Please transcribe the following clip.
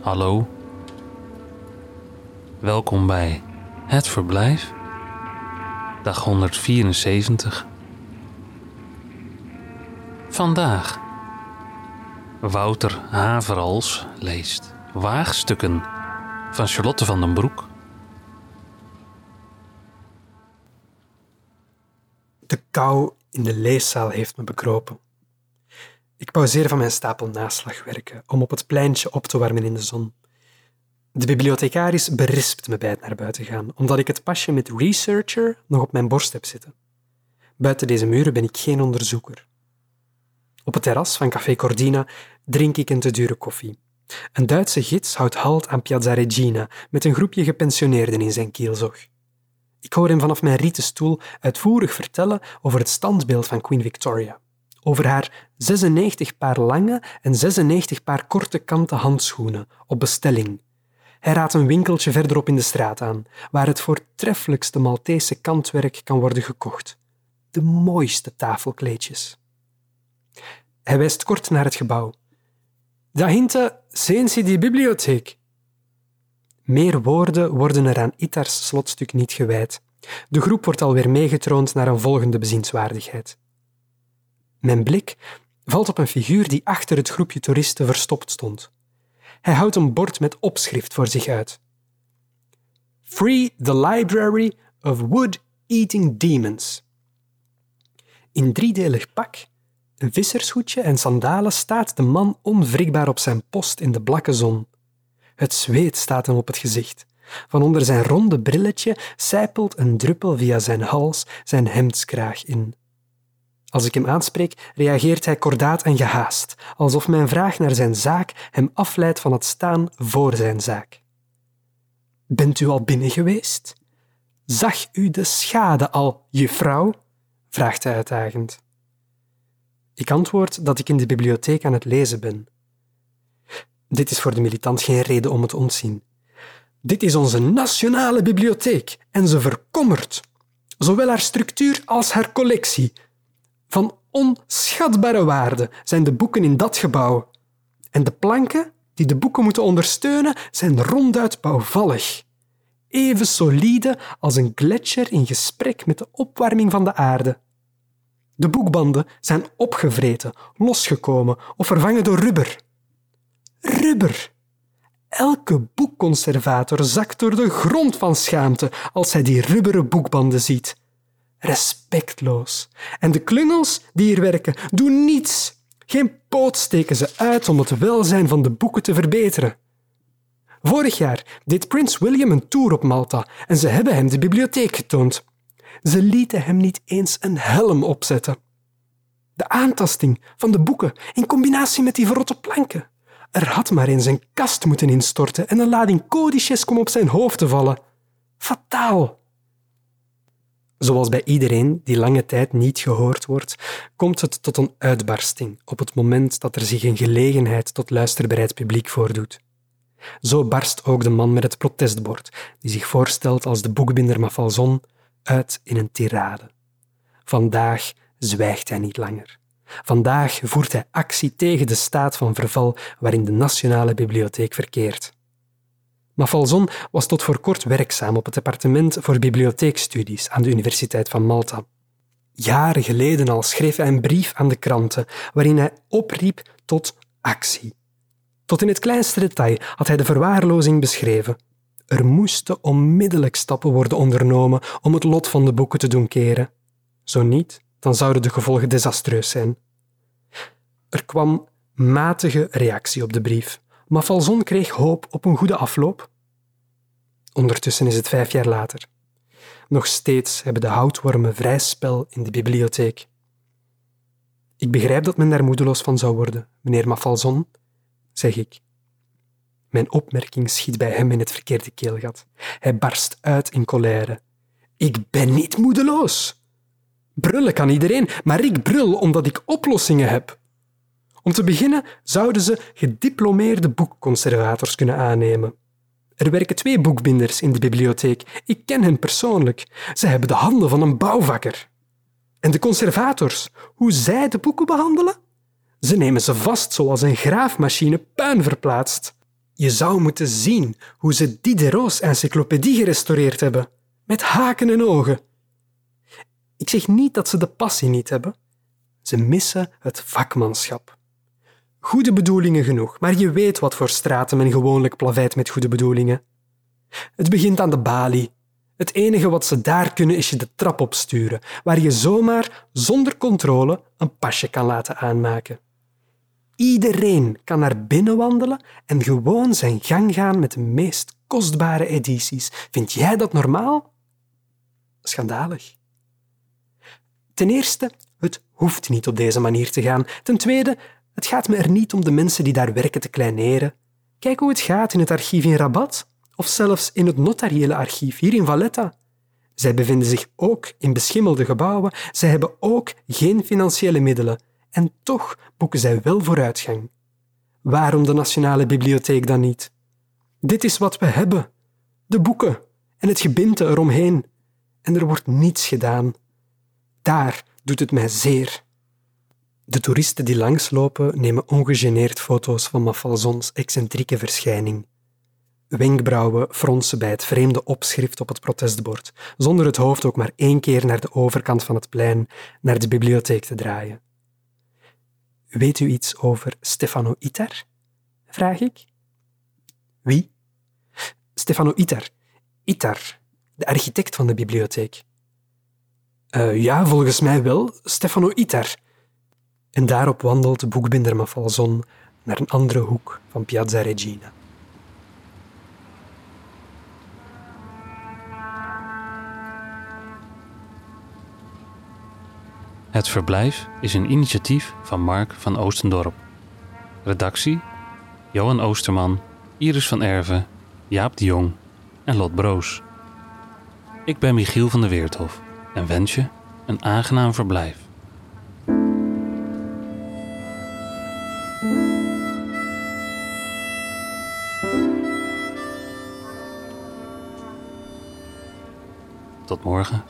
Hallo. Welkom bij Het Verblijf. Dag 174. Vandaag. Wouter Haverals leest Waagstukken van Charlotte van den Broek. De kou in de leeszaal heeft me bekropen. Ik pauzeer van mijn stapel naslagwerken om op het pleintje op te warmen in de zon. De bibliothecaris berispt me bij het naar buiten gaan, omdat ik het pasje met researcher nog op mijn borst heb zitten. Buiten deze muren ben ik geen onderzoeker. Op het terras van Café Cordina drink ik een te dure koffie. Een Duitse gids houdt halt aan Piazza Regina met een groepje gepensioneerden in zijn kielzog. Ik hoor hem vanaf mijn rieten stoel uitvoerig vertellen over het standbeeld van Queen Victoria. Over haar 96 paar lange en 96 paar korte kanten handschoenen op bestelling. Hij raadt een winkeltje verderop in de straat aan, waar het voortreffelijkste Maltese kantwerk kan worden gekocht. De mooiste tafelkleedjes. Hij wijst kort naar het gebouw. Dahinter zien Sie die bibliotheek. Meer woorden worden er aan Itars slotstuk niet gewijd. De groep wordt alweer meegetroond naar een volgende bezienswaardigheid. Mijn blik valt op een figuur die achter het groepje toeristen verstopt stond. Hij houdt een bord met opschrift voor zich uit. Free the Library of Wood-Eating Demons. In driedelig pak, een vissershoedje en sandalen staat de man onwrikbaar op zijn post in de blakke zon. Het zweet staat hem op het gezicht. Van onder zijn ronde brilletje sijpelt een druppel via zijn hals zijn hemdskraag in. Als ik hem aanspreek, reageert hij kordaat en gehaast, alsof mijn vraag naar zijn zaak hem afleidt van het staan voor zijn zaak. Bent u al binnen geweest? Zag u de schade al, juffrouw? vraagt hij uitdagend. Ik antwoord dat ik in de bibliotheek aan het lezen ben. Dit is voor de militant geen reden om het ontzien. Dit is onze nationale bibliotheek en ze verkommert. Zowel haar structuur als haar collectie. Van onschatbare waarde zijn de boeken in dat gebouw. En de planken die de boeken moeten ondersteunen zijn ronduit bouwvallig. Even solide als een gletsjer in gesprek met de opwarming van de aarde. De boekbanden zijn opgevreten, losgekomen of vervangen door rubber. Rubber! Elke boekconservator zakt door de grond van schaamte als hij die rubberen boekbanden ziet. Respectloos. En de klungels die hier werken doen niets. Geen poot steken ze uit om het welzijn van de boeken te verbeteren. Vorig jaar deed prins William een tour op Malta en ze hebben hem de bibliotheek getoond. Ze lieten hem niet eens een helm opzetten. De aantasting van de boeken in combinatie met die verrotte planken. Er had maar eens een kast moeten instorten en een lading codices kon op zijn hoofd te vallen. Fataal. Zoals bij iedereen die lange tijd niet gehoord wordt, komt het tot een uitbarsting op het moment dat er zich een gelegenheid tot luisterbereid publiek voordoet. Zo barst ook de man met het protestbord, die zich voorstelt als de boekbinder Mafalzon, uit in een tirade. Vandaag zwijgt hij niet langer. Vandaag voert hij actie tegen de staat van verval waarin de Nationale Bibliotheek verkeert. Mafalzon was tot voor kort werkzaam op het departement voor bibliotheekstudies aan de Universiteit van Malta. Jaren geleden al schreef hij een brief aan de kranten waarin hij opriep tot actie. Tot in het kleinste detail had hij de verwaarlozing beschreven. Er moesten onmiddellijk stappen worden ondernomen om het lot van de boeken te doen keren. Zo niet, dan zouden de gevolgen desastreus zijn. Er kwam matige reactie op de brief, maar kreeg hoop op een goede afloop. Ondertussen is het vijf jaar later. Nog steeds hebben de houtwormen vrij spel in de bibliotheek. Ik begrijp dat men daar moedeloos van zou worden, meneer Mafalzon, zeg ik. Mijn opmerking schiet bij hem in het verkeerde keelgat. Hij barst uit in colère. Ik ben niet moedeloos. Brullen kan iedereen, maar ik brul omdat ik oplossingen heb. Om te beginnen zouden ze gediplomeerde boekconservators kunnen aannemen. Er werken twee boekbinders in de bibliotheek. Ik ken hen persoonlijk. Ze hebben de handen van een bouwvakker. En de conservators, hoe zij de boeken behandelen? Ze nemen ze vast zoals een graafmachine puin verplaatst. Je zou moeten zien hoe ze Diderot's encyclopedie gerestaureerd hebben, met haken en ogen. Ik zeg niet dat ze de passie niet hebben. Ze missen het vakmanschap. Goede bedoelingen genoeg, maar je weet wat voor straten men gewoonlijk plaveit met goede bedoelingen. Het begint aan de balie. Het enige wat ze daar kunnen is je de trap opsturen, waar je zomaar, zonder controle, een pasje kan laten aanmaken. Iedereen kan naar binnen wandelen en gewoon zijn gang gaan met de meest kostbare edities. Vind jij dat normaal? Schandalig. Ten eerste, het hoeft niet op deze manier te gaan. Ten tweede, het gaat me er niet om de mensen die daar werken te kleineren. Kijk hoe het gaat in het archief in Rabat of zelfs in het notariële archief hier in Valletta. Zij bevinden zich ook in beschimmelde gebouwen, zij hebben ook geen financiële middelen en toch boeken zij wel vooruitgang. Waarom de Nationale Bibliotheek dan niet? Dit is wat we hebben: de boeken en het gebinte eromheen. En er wordt niets gedaan. Daar doet het mij zeer. De toeristen die langslopen nemen ongegeneerd foto's van Mafalzons excentrieke verschijning. Wenkbrauwen fronsen bij het vreemde opschrift op het protestbord, zonder het hoofd ook maar één keer naar de overkant van het plein, naar de bibliotheek te draaien. Weet u iets over Stefano Itar? vraag ik. Wie? Stefano Itar. Itar, de architect van de bibliotheek. Uh, ja, volgens mij wel, Stefano Itar. En daarop wandelt boekbinder Mafalzon naar een andere hoek van Piazza Regina. Het verblijf is een initiatief van Mark van Oostendorp. Redactie: Johan Oosterman, Iris van Erven, Jaap de Jong en Lot Broos. Ik ben Michiel van der Weerthof en wens je een aangenaam verblijf. Tot morgen.